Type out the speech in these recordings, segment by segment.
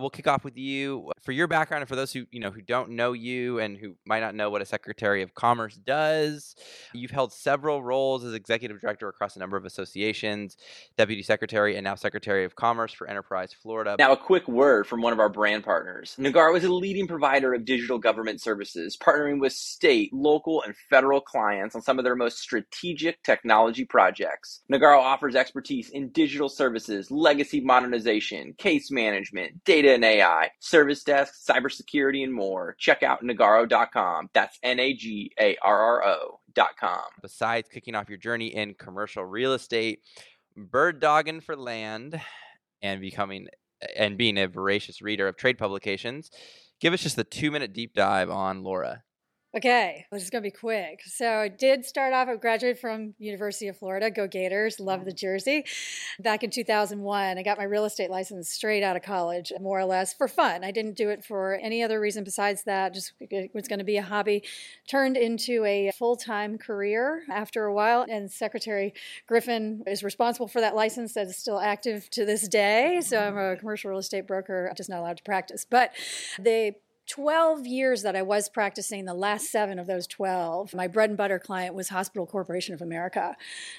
We'll kick off with you for your background and for those who you know who don't know you and who might not know what a Secretary of Commerce does. You've held several roles as executive director across a number of associations, deputy secretary, and now Secretary of Commerce for Enterprise Florida. Now, a quick word from one of our brand partners. Nagarro is a leading provider of digital government services, partnering with state, local, and federal clients on some of their most strategic technology projects. Nagarro offers expertise in digital services, legacy modernization, case management data and AI, service desk, cybersecurity, and more. Check out nagarro.com. That's N A G A R R O.com. Besides kicking off your journey in commercial real estate, bird dogging for land, and becoming and being a voracious reader of trade publications, give us just the two minute deep dive on Laura. Okay, this is going to be quick. So I did start off, I graduated from University of Florida, go Gators, love the mm-hmm. jersey. Back in 2001, I got my real estate license straight out of college, more or less for fun. I didn't do it for any other reason besides that, just it was going to be a hobby. Turned into a full-time career after a while, and Secretary Griffin is responsible for that license that is still active to this day. So I'm a mm-hmm. commercial real estate broker, just not allowed to practice. But they 12 years that I was practicing, the last seven of those 12, my bread and butter client was Hospital Corporation of America.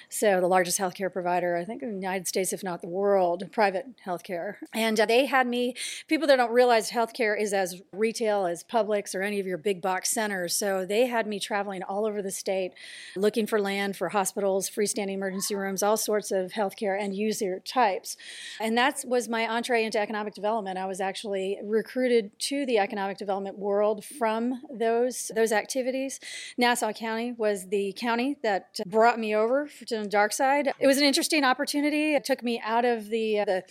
So, the largest healthcare provider, I think, in the United States, if not the world, private healthcare. And uh, they had me, people that don't realize healthcare is as retail as Publix or any of your big box centers. So, they had me traveling all over the state looking for land for hospitals, freestanding emergency rooms, all sorts of healthcare and user types. And that was my entree into economic development. I was actually recruited to the economic development world from those those activities. Nassau County was the county that brought me over to the dark side. It was an interesting opportunity. It took me out of the the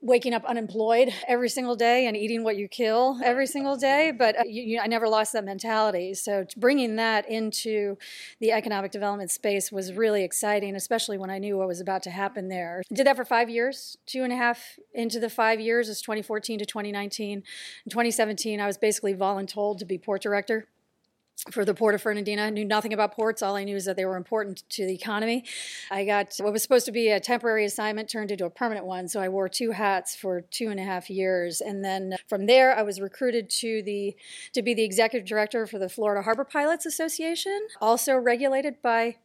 waking up unemployed every single day and eating what you kill every single day but uh, you, you, i never lost that mentality. So bringing that into the economic development space was really exciting especially when i knew what was about to happen there. Did that for five years two and a half into the five years is 2014 to 2019 in 2017 i was basically voluntold to be port director for the Port of Fernandina. I knew nothing about ports. All I knew is that they were important to the economy. I got what was supposed to be a temporary assignment turned into a permanent one. So I wore two hats for two and a half years. And then from there, I was recruited to the to be the executive director for the Florida Harbor Pilots Association, also regulated by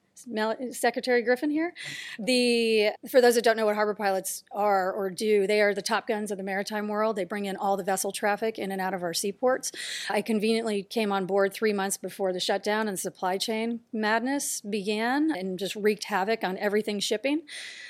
Secretary Griffin here. The for those that don't know what harbor pilots are or do, they are the top guns of the maritime world. They bring in all the vessel traffic in and out of our seaports. I conveniently came on board three months before the shutdown and supply chain madness began and just wreaked havoc on everything shipping.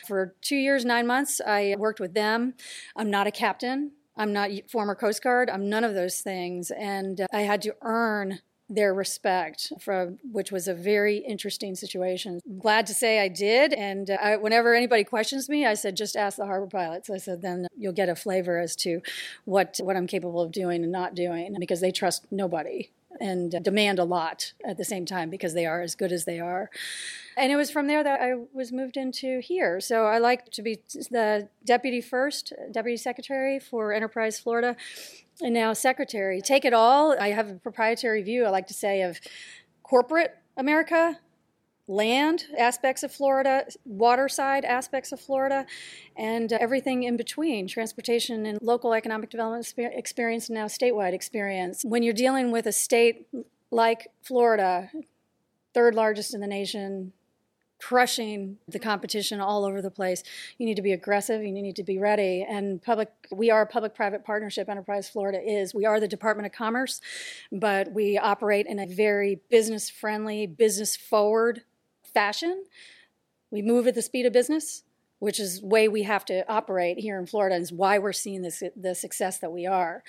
For two years, nine months, I worked with them. I'm not a captain. I'm not former Coast Guard. I'm none of those things. And I had to earn their respect, for, which was a very interesting situation. Glad to say I did. And uh, I, whenever anybody questions me, I said, just ask the harbor pilots. I said, then you'll get a flavor as to what, what I'm capable of doing and not doing because they trust nobody and demand a lot at the same time because they are as good as they are. And it was from there that I was moved into here. So I like to be the deputy first, deputy secretary for Enterprise Florida and now secretary. Take it all. I have a proprietary view, I like to say, of corporate America, land aspects of Florida, waterside aspects of Florida, and uh, everything in between transportation and local economic development experience, and now statewide experience. When you're dealing with a state like Florida, third largest in the nation, crushing the competition all over the place. You need to be aggressive. You need to be ready. And public, we are a public-private partnership. Enterprise Florida is. We are the Department of Commerce, but we operate in a very business-friendly, business-forward fashion. We move at the speed of business which is way we have to operate here in Florida and is why we're seeing this the success that we are.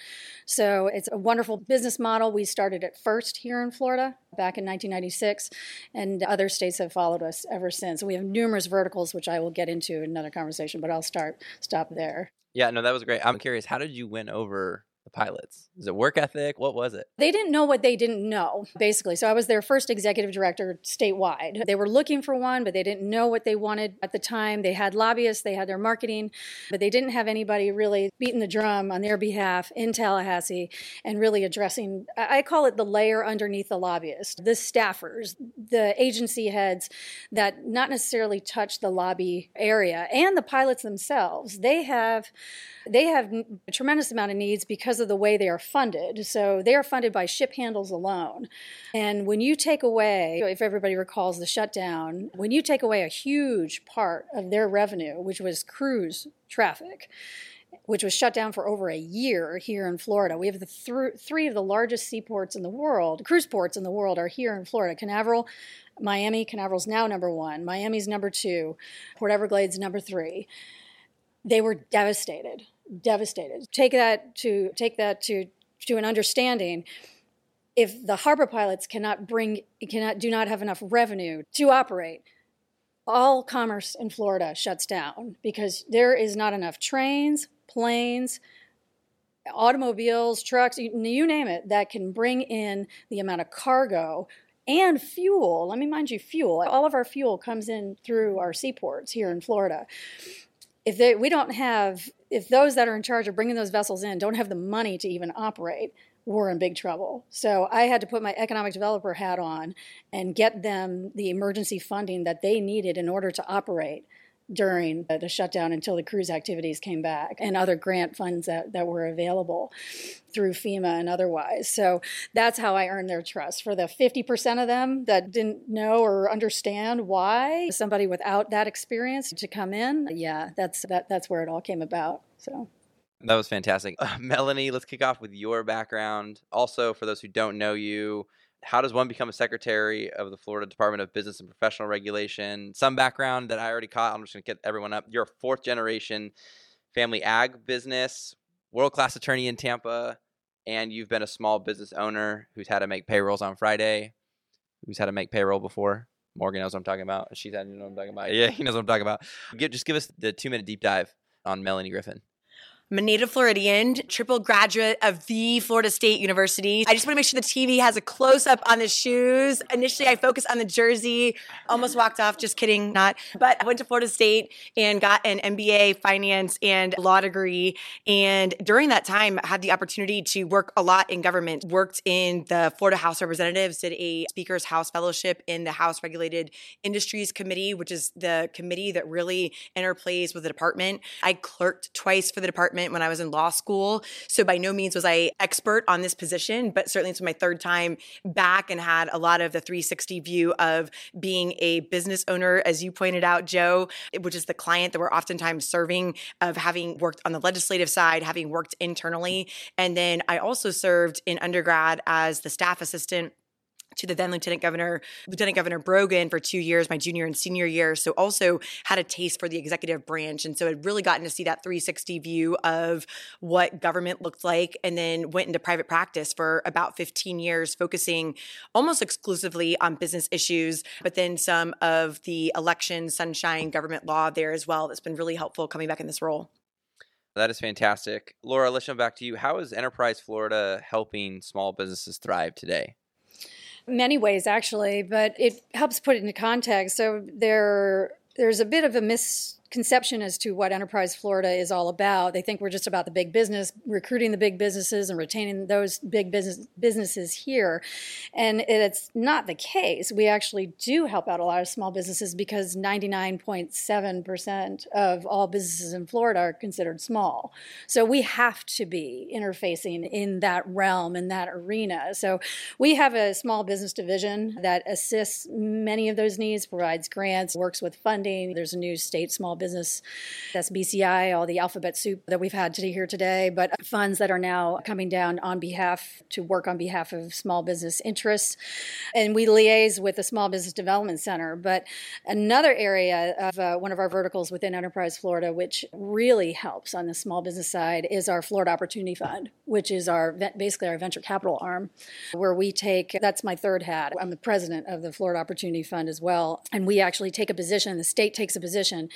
So it's a wonderful business model. We started it first here in Florida back in 1996, and other states have followed us ever since. we have numerous verticals, which I will get into in another conversation, but I'll start stop there. Yeah, no, that was great. I'm curious, how did you win over the pilots? Is it work ethic? What was it? They didn't know what they didn't know, basically. So I was their first executive director statewide. They were looking for one, but they didn't know what they wanted at the time. They had lobbyists, they had their marketing, but they didn't have anybody really beating the drum on their behalf in Tallahassee and really addressing, I call it the layer underneath the lobbyist, the staffers, the agency heads that not necessarily touch the lobby area and the pilots themselves. They have they have a tremendous amount of needs because of the way they are funded. So they are funded by ship handles alone. And when you take away, if everybody recalls the shutdown, when you take away a huge part of their revenue, which was cruise traffic, which was shut down for over a year here in Florida. We have the th- three of the largest seaports in the world, cruise ports in the world, are here in Florida. Canaveral, Miami, Canaveral's now number one. Miami's number two. Port Everglades number three they were devastated, devastated. Take that to take that to to an understanding. If the harbor pilots cannot bring cannot do not have enough revenue to operate, all commerce in Florida shuts down because there is not enough trains, planes, automobiles, trucks, you, you name it, that can bring in the amount of cargo and fuel. Let me mind you, fuel. All of our fuel comes in through our seaports here in Florida if they, we don't have, if those that are in charge of bringing those vessels in don't have the money to even operate, we're in big trouble. So I had to put my economic developer hat on and get them the emergency funding that they needed in order to operate during the shutdown until the cruise activities came back and other grant funds that, that were available through FEMA and otherwise. So that's how I earned their trust. For the 50% of them that didn't know or understand why somebody without that experience to come in, yeah, that's that that's where it all came about. So that was fantastic. Uh, Melanie, let's kick off with your background. Also, for those who don't know you, how does one become a secretary of the Florida Department of Business and Professional Regulation? Some background that I already caught. I'm just going to get everyone up. You're a fourth generation family ag business, world class attorney in Tampa, and you've been a small business owner who's had to make payrolls on Friday, who's had to make payroll before. Morgan knows what I'm talking about. She's had to know what I'm talking about. Yeah, he knows what I'm talking about. Just give us the two minute deep dive on Melanie Griffin. I'm a native Floridian, triple graduate of the Florida State University. I just want to make sure the TV has a close up on the shoes. Initially, I focused on the jersey, almost walked off, just kidding, not. But I went to Florida State and got an MBA, finance, and law degree. And during that time, I had the opportunity to work a lot in government. Worked in the Florida House Representatives, did a Speaker's House Fellowship in the House Regulated Industries Committee, which is the committee that really interplays with the department. I clerked twice for the department department when I was in law school. So by no means was I expert on this position, but certainly it's my third time back and had a lot of the 360 view of being a business owner, as you pointed out, Joe, which is the client that we're oftentimes serving, of having worked on the legislative side, having worked internally. And then I also served in undergrad as the staff assistant to the then Lieutenant Governor, Lieutenant Governor Brogan for two years, my junior and senior year. So also had a taste for the executive branch. And so I'd really gotten to see that 360 view of what government looked like and then went into private practice for about 15 years, focusing almost exclusively on business issues, but then some of the election, sunshine, government law there as well. That's been really helpful coming back in this role. That is fantastic. Laura, let's jump back to you. How is Enterprise Florida helping small businesses thrive today? Many ways actually, but it helps put it into context. So there there's a bit of a mis conception as to what Enterprise Florida is all about. They think we're just about the big business, recruiting the big businesses and retaining those big business businesses here. And it's not the case. We actually do help out a lot of small businesses because 99.7% of all businesses in Florida are considered small. So we have to be interfacing in that realm, in that arena. So we have a small business division that assists many of those needs, provides grants, works with funding. There's a new state small business. That's BCI, all the alphabet soup that we've had today here today, but funds that are now coming down on behalf to work on behalf of small business interests. And we liaise with the Small Business Development Center. But another area of uh, one of our verticals within Enterprise Florida, which really helps on the small business side, is our Florida Opportunity Fund, which is our basically our venture capital arm, where we take that's my third hat. I'm the president of the Florida Opportunity Fund as well. And we actually take a position, the state takes a position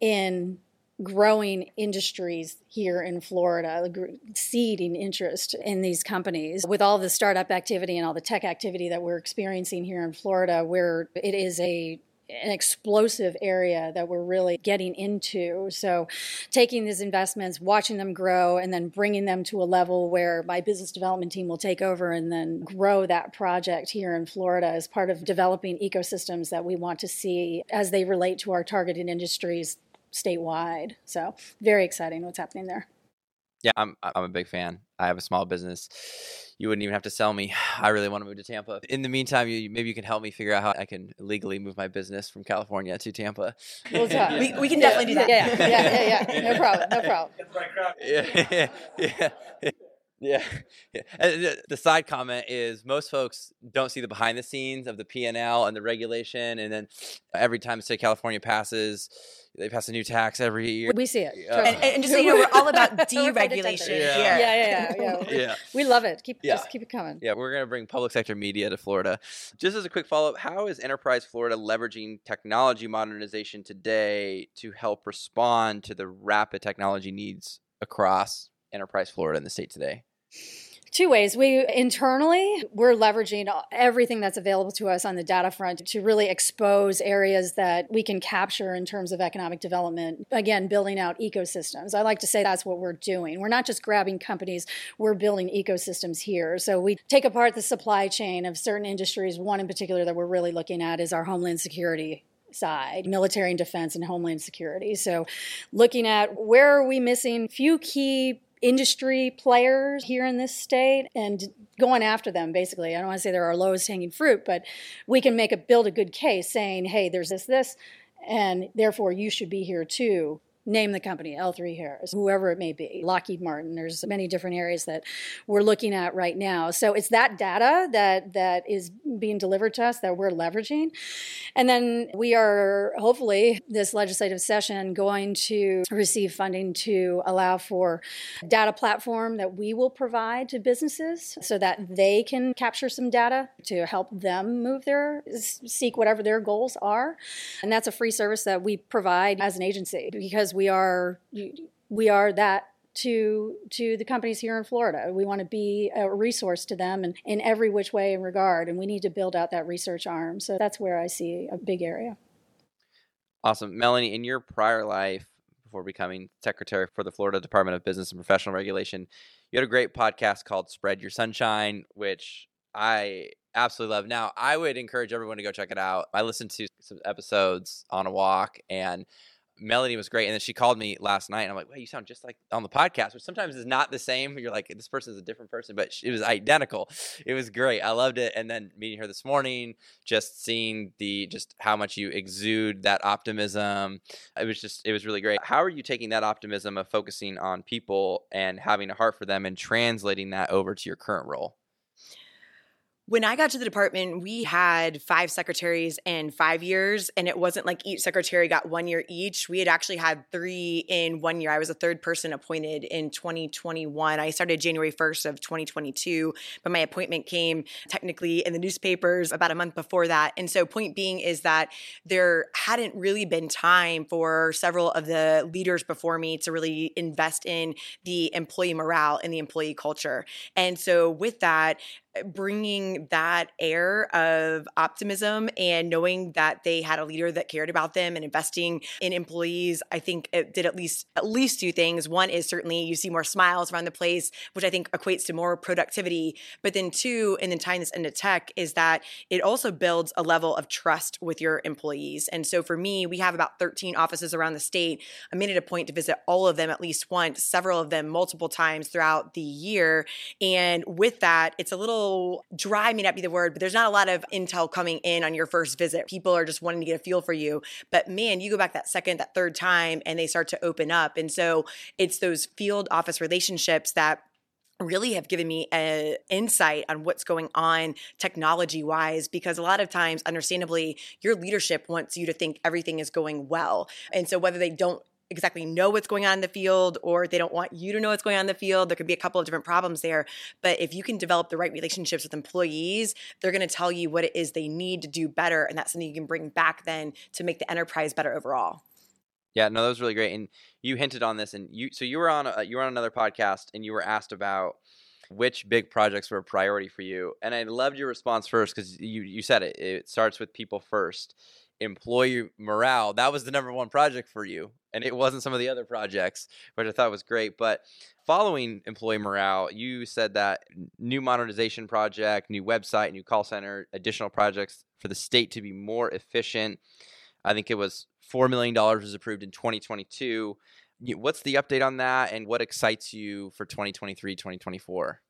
in growing industries here in Florida, seeding interest in these companies. With all the startup activity and all the tech activity that we're experiencing here in Florida, where it is a an explosive area that we're really getting into. So, taking these investments, watching them grow, and then bringing them to a level where my business development team will take over and then grow that project here in Florida as part of developing ecosystems that we want to see as they relate to our targeted industries statewide. So, very exciting what's happening there. Yeah, I'm I'm a big fan. I have a small business. You wouldn't even have to sell me. I really want to move to Tampa. In the meantime, you maybe you can help me figure out how I can legally move my business from California to Tampa. We'll we, we can definitely yeah, do that. Yeah, yeah, yeah, yeah. No problem. No problem. yeah, yeah. yeah. Yeah. yeah. The, the side comment is most folks don't see the behind the scenes of the P&L and the regulation. And then every time the state of California passes, they pass a new tax every year. We see it. Uh, And, and just so you know, we're all about deregulation Yeah. here. Yeah, yeah, yeah, yeah. yeah. We love it. Keep Yeah. just keep it coming. Yeah, we're going to bring public sector media to Florida. Just as a quick follow up, how is Enterprise Florida leveraging technology modernization today to help respond to the rapid technology needs across Enterprise Florida in the state today? Two ways. We internally, we're leveraging everything that's available to us on the data front to really expose areas that we can capture in terms of economic development. Again, building out ecosystems. I like to say that's what we're doing. We're not just grabbing companies, we're building ecosystems here. So we take apart the supply chain of certain industries. One in particular that we're really looking at is our homeland security side, military and defense and homeland security. So looking at where are we missing few key industry players here in this state and going after them basically. I don't want to say they're our lowest hanging fruit but we can make a build a good case saying hey there's this this and therefore you should be here too name the company l3 harris whoever it may be lockheed martin. There's many different areas that we're looking at right now. So it's that data that that is being delivered to us that we're leveraging. And then we are hopefully this legislative session going to receive funding to allow for data platform that we will provide to businesses so that they can capture some data to help them move their seek whatever their goals are. And that's a free service that we provide as an agency because we are we are that to to the companies here in Florida. We want to be a resource to them and in every which way and regard, and we need to build out that research arm. So that's where I see a big area. Awesome. Melanie, in your prior life, before becoming secretary for the Florida Department of Business and Professional Regulation, you had a great podcast called Spread Your Sunshine, which I absolutely love. Now, I would encourage everyone to go check it out. I listened to some episodes on a walk and Melanie was great. And then she called me last night and I'm like, well, you sound just like on the podcast, which sometimes is not the same. You're like, this person is a different person, but it was identical. It was great. I loved it. And then meeting her this morning, just seeing the, just how much you exude that optimism. It was just, it was really great. How are you taking that optimism of focusing on people and having a heart for them and translating that over to your current role? When I got to the department, we had five secretaries in five years, and it wasn't like each secretary got one year each. We had actually had three in one year. I was the third person appointed in 2021. I started January 1st of 2022, but my appointment came technically in the newspapers about a month before that. And so, point being is that there hadn't really been time for several of the leaders before me to really invest in the employee morale and the employee culture. And so, with that, bringing that air of optimism and knowing that they had a leader that cared about them and investing in employees i think it did at least at least two things. One is certainly you see more smiles around the place which i think equates to more productivity. But then two and then tying this into tech is that it also builds a level of trust with your employees. And so for me we have about 13 offices around the state. I made it a point to visit all of them at least once several of them multiple times throughout the year. And with that it's a little dry may not be the word, but there's not a lot of intel coming in on your first visit. People are just wanting to get a feel for you. But man, you go back that second, that third time, and they start to open up. And so it's those field office relationships that really have given me an insight on what's going on technology wise because a lot of times understandably your leadership wants you to think everything is going well and so whether they don't exactly know what's going on in the field or they don't want you to know what's going on in the field. There could be a couple of different problems there. But if you can develop the right relationships with employees, they're going to tell you what it is they need to do better. And that's something you can bring back then to make the enterprise better overall. Yeah, no, that was really great. And you hinted on this, and you so you were on a, you were on another podcast, and you were asked about which big projects were a priority for you. And I loved your response first because you you said it. It starts with people first. Employee morale that was the number one project for you, and it wasn't some of the other projects, which I thought was great. But following employee morale, you said that new modernization project, new website, new call center, additional projects for the state to be more efficient. I think it was $4 million was approved in 2022. What's the update on that and what excites you for 2023, 2024?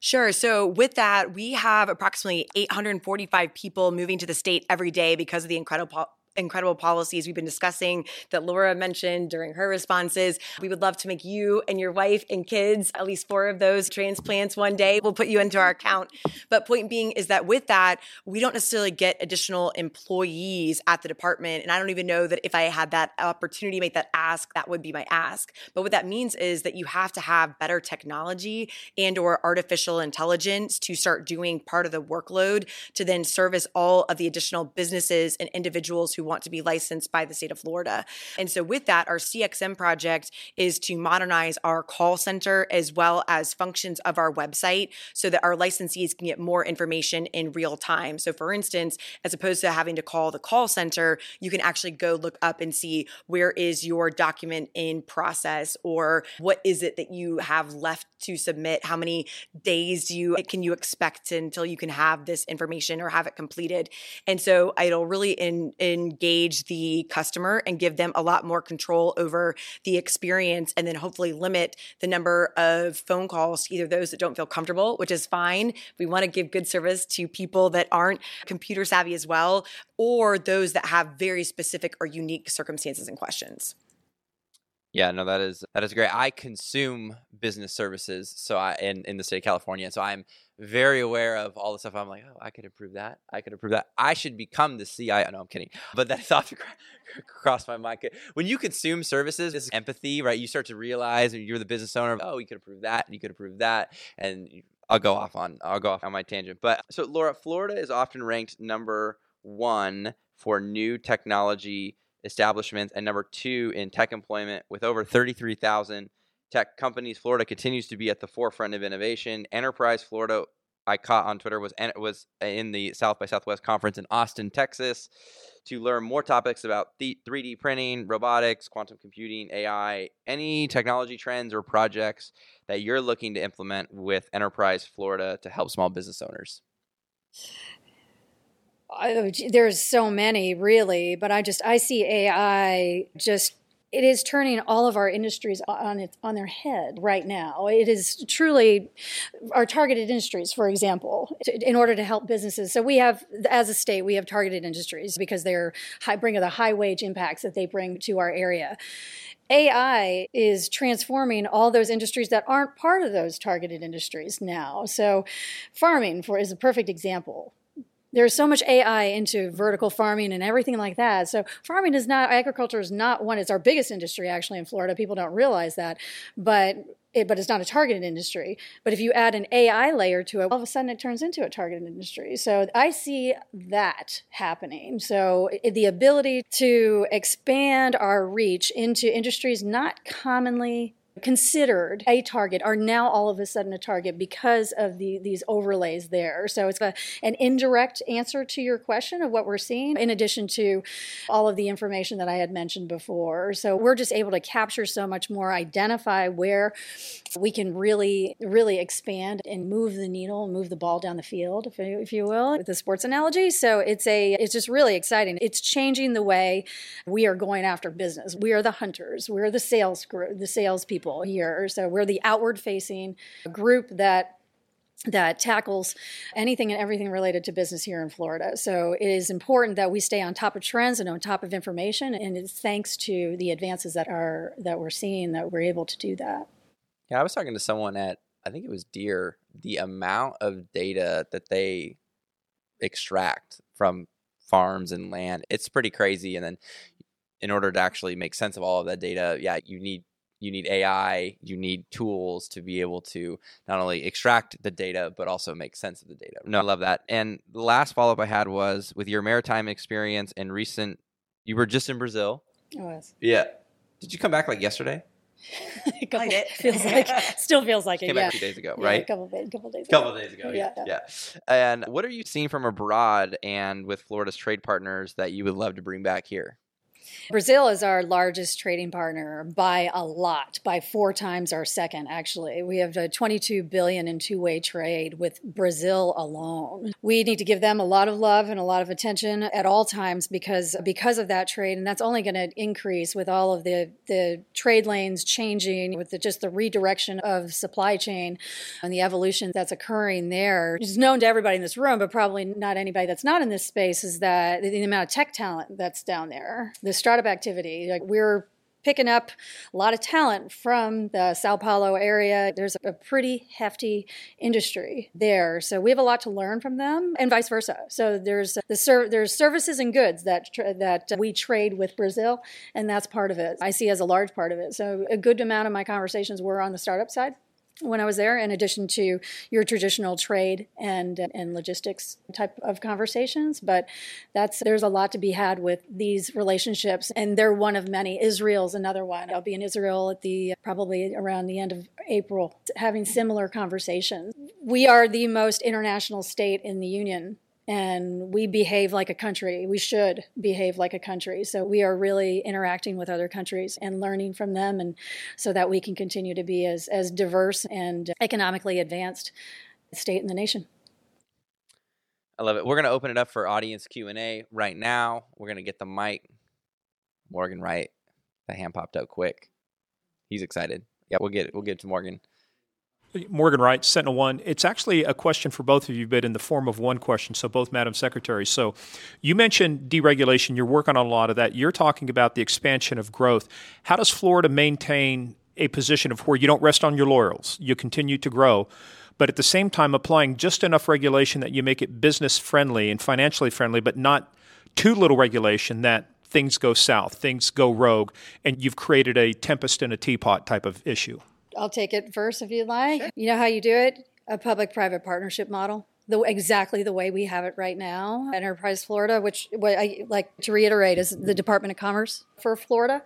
Sure. So, with that, we have approximately 845 people moving to the state every day because of the incredible incredible policies we've been discussing that Laura mentioned during her responses. We would love to make you and your wife and kids, at least four of those transplants one day. We'll put you into our account. But point being is that with that, we don't necessarily get additional employees at the department. And I don't even know that if I had that opportunity to make that ask, that would be my ask. But what that means is that you have to have better technology and or artificial intelligence to start doing part of the workload to then service all of the additional businesses and individuals who want to be licensed by the state of Florida. And so, with that, our CXM project is to modernize our call center as well as functions of our website so that our licensees can get more information in real time. So, for instance, as opposed to having to call the call center, you can actually go look up and see where is your document in process or what is it that you have left to submit how many days do you can you expect until you can have this information or have it completed and so it'll really in, in engage the customer and give them a lot more control over the experience and then hopefully limit the number of phone calls to either those that don't feel comfortable, which is fine. We want to give good service to people that aren't computer savvy as well, or those that have very specific or unique circumstances and questions. Yeah, no, that is that is great. I consume business services, so I in in the state of California, so I'm very aware of all the stuff. I'm like, oh, I could improve that. I could improve that. I should become the CIO. No, I'm kidding. But that's off to cross my mind. When you consume services, this empathy, right? You start to realize you're the business owner. Oh, you could improve that, and you could improve that, and I'll go off on I'll go off on my tangent. But so Laura, Florida is often ranked number one for new technology establishments, and number two in tech employment with over 33,000 tech companies. Florida continues to be at the forefront of innovation. Enterprise Florida, I caught on Twitter, was was in the South by Southwest conference in Austin, Texas, to learn more topics about 3D printing, robotics, quantum computing, AI, any technology trends or projects that you're looking to implement with Enterprise Florida to help small business owners. Oh, there's so many really, but I just I see AI just it is turning all of our industries on on their head right now. It is truly our targeted industries, for example, in order to help businesses. So we have, as a state, we have targeted industries because they're high, bring the high wage impacts that they bring to our area. AI is transforming all those industries that aren't part of those targeted industries now. So, farming for is a perfect example there's so much AI into vertical farming and everything like that. So farming is not agriculture is not one. It's our biggest industry actually in Florida. People don't realize that, but it, but it's not a targeted industry. But if you add an AI layer to it, all of a sudden it turns into a targeted industry. So I see that happening. So the ability to expand our reach into industries not commonly considered a target are now all of a sudden a target because of the these overlays there. So it's a, an indirect answer to your question of what we're seeing, in addition to all of the information that I had mentioned before. So we're just able to capture so much more, identify where we can really, really expand and move the needle, move the ball down the field, if you, if you will, with the sports analogy. So it's a it's just really exciting. It's changing the way we are going after business. We are the hunters. We're the sales group, the salespeople people here. So we're the outward facing group that that tackles anything and everything related to business here in Florida. So it is important that we stay on top of trends and on top of information and it's thanks to the advances that are that we're seeing that we're able to do that. Yeah, I was talking to someone at I think it was Deere, the amount of data that they extract from farms and land, it's pretty crazy and then in order to actually make sense of all of that data, yeah, you need you need AI, you need tools to be able to not only extract the data, but also make sense of the data. No, I love that. And the last follow up I had was with your maritime experience and recent, you were just in Brazil. I was. Yeah. Did you come back like yesterday? a couple, I did. feels like still feels like it. Came Yeah. back a few days ago, Yeah, right? a couple days, couple days. couple ago. days ago. Yeah, Yeah, yeah. And what are you seeing from abroad and with Florida's trade partners that you would love to bring back here? Brazil is our largest trading partner by a lot, by four times our second, actually. We have uh, 22 billion in two-way trade with Brazil alone. We need to give them a lot of love and a lot of attention at all times because because of that trade, and that's only going to increase with all of the the trade lanes changing, with the, just the redirection of supply chain and the evolution that's occurring there. It's known to everybody in this room, but probably not anybody that's not in this space, is that the, amount of tech talent that's down there, the startup activity. Like we're picking up a lot of talent from the Sao Paulo area. There's a pretty hefty industry there, so we have a lot to learn from them, and vice versa. So there's the ser- there's services and goods that tra- that we trade with Brazil, and that's part of it. I see as a large part of it. So a good amount of my conversations were on the startup side when I was there, in addition to your traditional trade and and logistics type of conversations. But that's there's a lot to be had with these relationships, and they're one of many. Israel's another one. I'll be in Israel at the probably around the end of April, having similar conversations. We are the most international state in the union and we behave like a country. We should behave like a country. So we are really interacting with other countries and learning from them, and so that we can continue to be as as diverse and economically advanced state in the nation. I love it. We're gonna open it up for audience Q and A right now. We're gonna get the mic. Morgan Wright, the hand popped out quick. He's excited. Yeah, we'll get it. We'll get it to Morgan. Morgan Wright, Sentinel One. It's actually a question for both of you, but in the form of one question. So, both Madam Secretary. So, you mentioned deregulation. You're working on a lot of that. You're talking about the expansion of growth. How does Florida maintain a position of where you don't rest on your laurels? You continue to grow, but at the same time, applying just enough regulation that you make it business friendly and financially friendly, but not too little regulation that things go south, things go rogue, and you've created a tempest in a teapot type of issue. I'll take it first if you'd like. You know how you do it? A public private partnership model. The, exactly the way we have it right now Enterprise Florida, which what I like to reiterate is the Department of Commerce for Florida.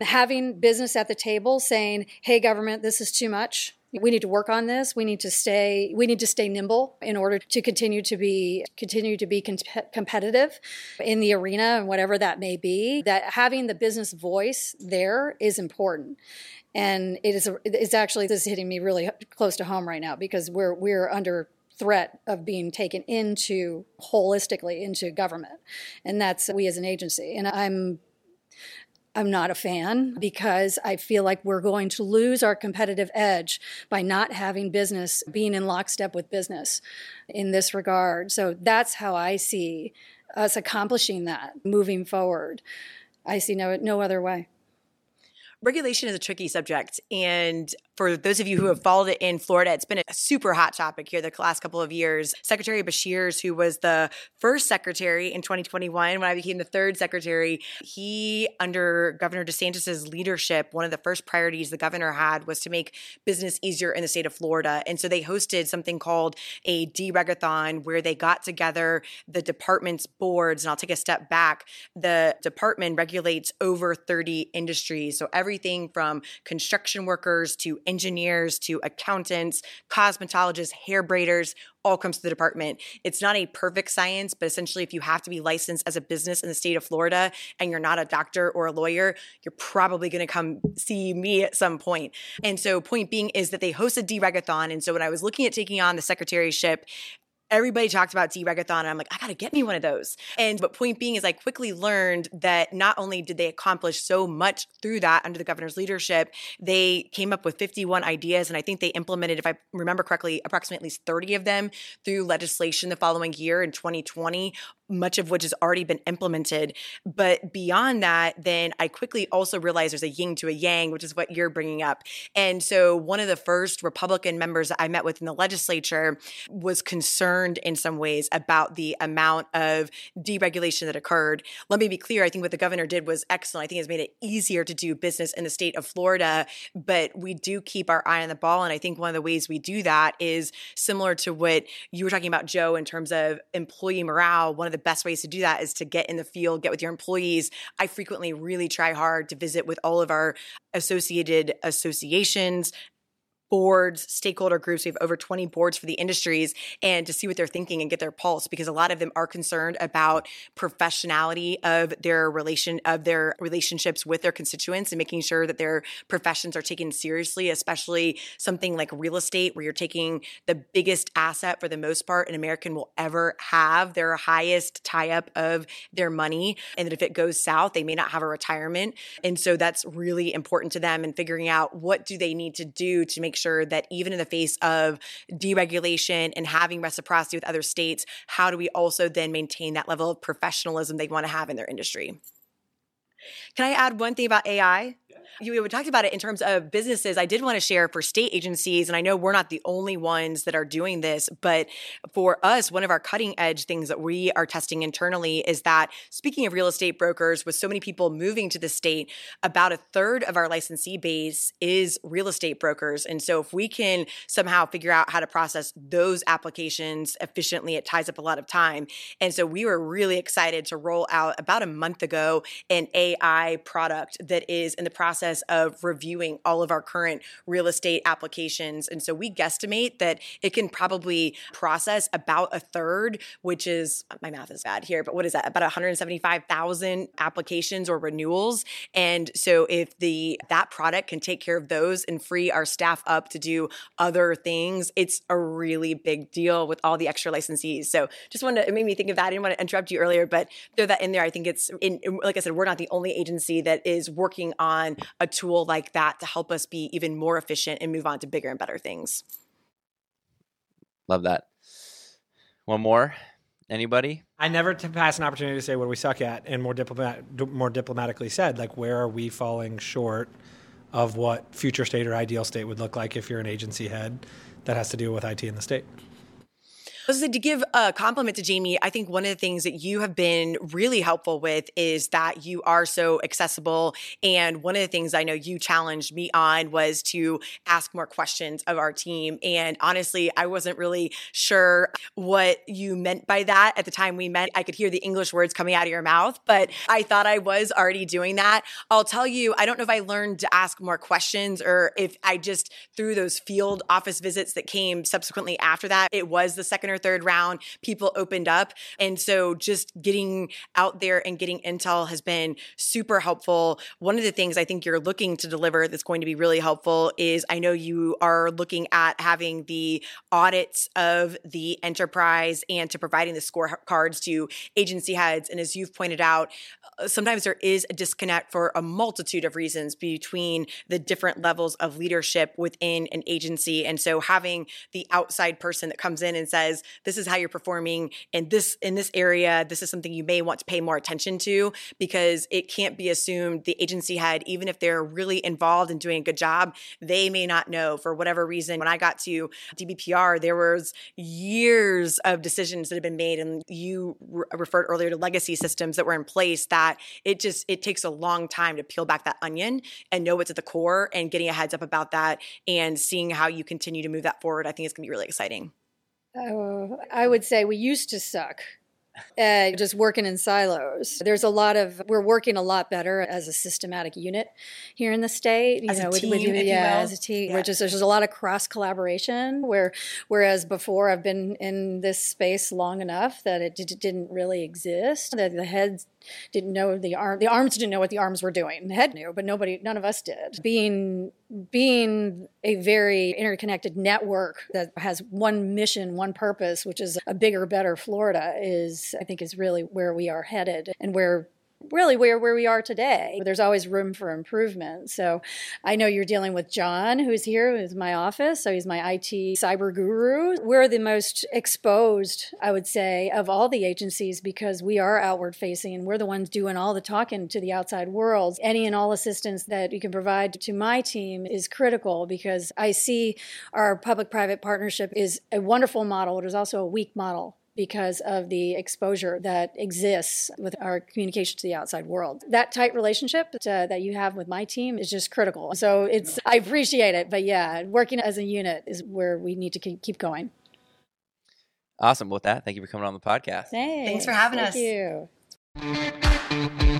Having business at the table saying, hey, government, this is too much. We need to work on this. We need to stay. We need to stay nimble in order to continue to be continue to be com- competitive in the arena and whatever that may be. That having the business voice there is important and it is it's actually this is hitting me really close to home right now because we're we're under threat of being taken into holistically into government and that's we as an agency and i'm I'm not a fan because I feel like we're going to lose our competitive edge by not having business being in lockstep with business in this regard. So that's how I see us accomplishing that moving forward. I see no no other way. Regulation is a tricky subject. And for those of you who have followed it in Florida, it's been a super hot topic here the last couple of years. Secretary Beshears, who was the first secretary in 2021, when I became the third secretary, he, under Governor DeSantis's leadership, one of the first priorities the governor had was to make business easier in the state of Florida. And so they hosted something called a deregathon where they got together the department's boards. And I'll take a step back. The department regulates over 30 industries. So everything from construction workers to engineers to accountants, cosmetologists, hair braiders, all comes to the department. It's not a perfect science, but essentially, if you have to be licensed as a business in the state of Florida and you're not a doctor or a lawyer, you're probably going to come see me at some point. And so, point being is that they host a deregathon. And so, when I was looking at taking on the secretaryship, everybody talked about deregathon and i'm like i gotta get me one of those. And but point being is i quickly learned that not only did they accomplish so much through that under the governor's leadership they came up with 51 ideas and i think they implemented if i remember correctly approximately at least 30 of them through legislation the following year in 2020 much of which has already been implemented. But beyond that, then I quickly also realized there's a yin to a yang, which is what you're bringing up. And so one of the first Republican members that I met with in the legislature was concerned in some ways about the amount of deregulation that occurred. Let me be clear I think what the governor did was excellent. I think it's made it easier to do business in the state of Florida, but we do keep our eye on the ball. And I think one of the ways we do that is similar to what you were talking about, Joe, in terms of employee morale. One of the best ways to do that is to get in the field, get with your employees. I frequently really try hard to visit with all of our associated associations, boards, stakeholder groups. We have over 20 boards for the industries and to see what they're thinking and get their pulse because a lot of them are concerned about professionality of their relation of their relationships with their constituents and making sure that their professions are taken seriously, especially something like real estate where you're taking the biggest asset for the most part an American will ever have, their highest tie up of their money and that if it goes south, they may not have a retirement. And so that's really important to them and figuring out what do they need to do to make sure that even in the face of deregulation and having reciprocity with other states, how do we also then maintain that level of professionalism they want to have in their industry? Can I add one thing about AI? You talked about it in terms of businesses. I did want to share for state agencies, and I know we're not the only ones that are doing this, but for us, one of our cutting edge things that we are testing internally is that speaking of real estate brokers, with so many people moving to the state, about a third of our licensee base is real estate brokers. And so if we can somehow figure out how to process those applications efficiently, it ties up a lot of time. And so we were really excited to roll out about a month ago an AI product that is in the process process of reviewing all of our current real estate applications. And so we guesstimate that it can probably process about a third, which is my math is bad here, but what is that? About 175,000 applications or renewals. And so if the that product can take care of those and free our staff up to do other things, it's a really big deal with all the extra licensees. So just wanted to, it made me think of that. I didn't want to interrupt you earlier, but throw that in there. I think it's in, like I said, we're not the only agency that is working on a tool like that to help us be even more efficient and move on to bigger and better things. Love that. One more. Anybody? I never to pass an opportunity to say what we suck at, and more diplomat, more diplomatically said, like where are we falling short of what future state or ideal state would look like if you're an agency head that has to deal with IT in the state. So to give a compliment to Jamie, I think one of the things that you have been really helpful with is that you are so accessible. And one of the things I know you challenged me on was to ask more questions of our team. And honestly, I wasn't really sure what you meant by that at the time we met. I could hear the English words coming out of your mouth, but I thought I was already doing that. I'll tell you, I don't know if I learned to ask more questions or if I just through those field office visits that came subsequently after that, it was the second or third round, people opened up. And so just getting out there and getting intel has been super helpful. One of the things I think you're looking to deliver that's going to be really helpful is I know you are looking at having the audits of the enterprise and to providing the scorecards to agency heads. And as you've pointed out, uh, sometimes there is a disconnect for a multitude of reasons between the different levels of leadership within an agency. And so having the outside person that comes in and says, this is how you're performing in this in this area. This is something you may want to pay more attention to because it can't be assumed the agency head even if they're really involved in doing a good job they may not know. For whatever reason when i got to dbpr there was years of decisions that have been made and you re- referred earlier to legacy systems that were in place that it just it takes a long time to peel back that onion and know what's at the core and getting a heads up about that and seeing how you continue to move that forward i think it's going to be really exciting uh, I would say we used to suck uh, just working in silos. There's a lot of we're working a lot better as a systematic unit here in the state. You as know, a team, with, with, yeah, as a team. Yeah. We're just there's just a lot of cross collaboration. Where whereas before I've been in this space long enough that it d- didn't really exist. That the heads didn't know the arm the arms didn't know what the arms were doing. The head knew, but nobody none of us did. Being being a very interconnected network that has one mission, one purpose, which is a bigger, better Florida is I think is really where we are headed and where really where, where we are today. There's always room for improvement. So I know you're dealing with John, who's here, who's my office. So he's my IT cyber guru. We're the most exposed, I would say, of all the agencies because we are outward facing and we're the ones doing all the talking to the outside world. Any and all assistance that you can provide to my team is critical because I see our public private partnership is a wonderful model. It is also a weak model because of the exposure that exists with our communication to the outside world. That tight relationship uh, that you have with my team is just critical. So it's I appreciate it, but yeah, working as a unit is where we need to keep going. Awesome. With that, thank you for coming on the podcast. Thanks, Thanks for having Thank us. you.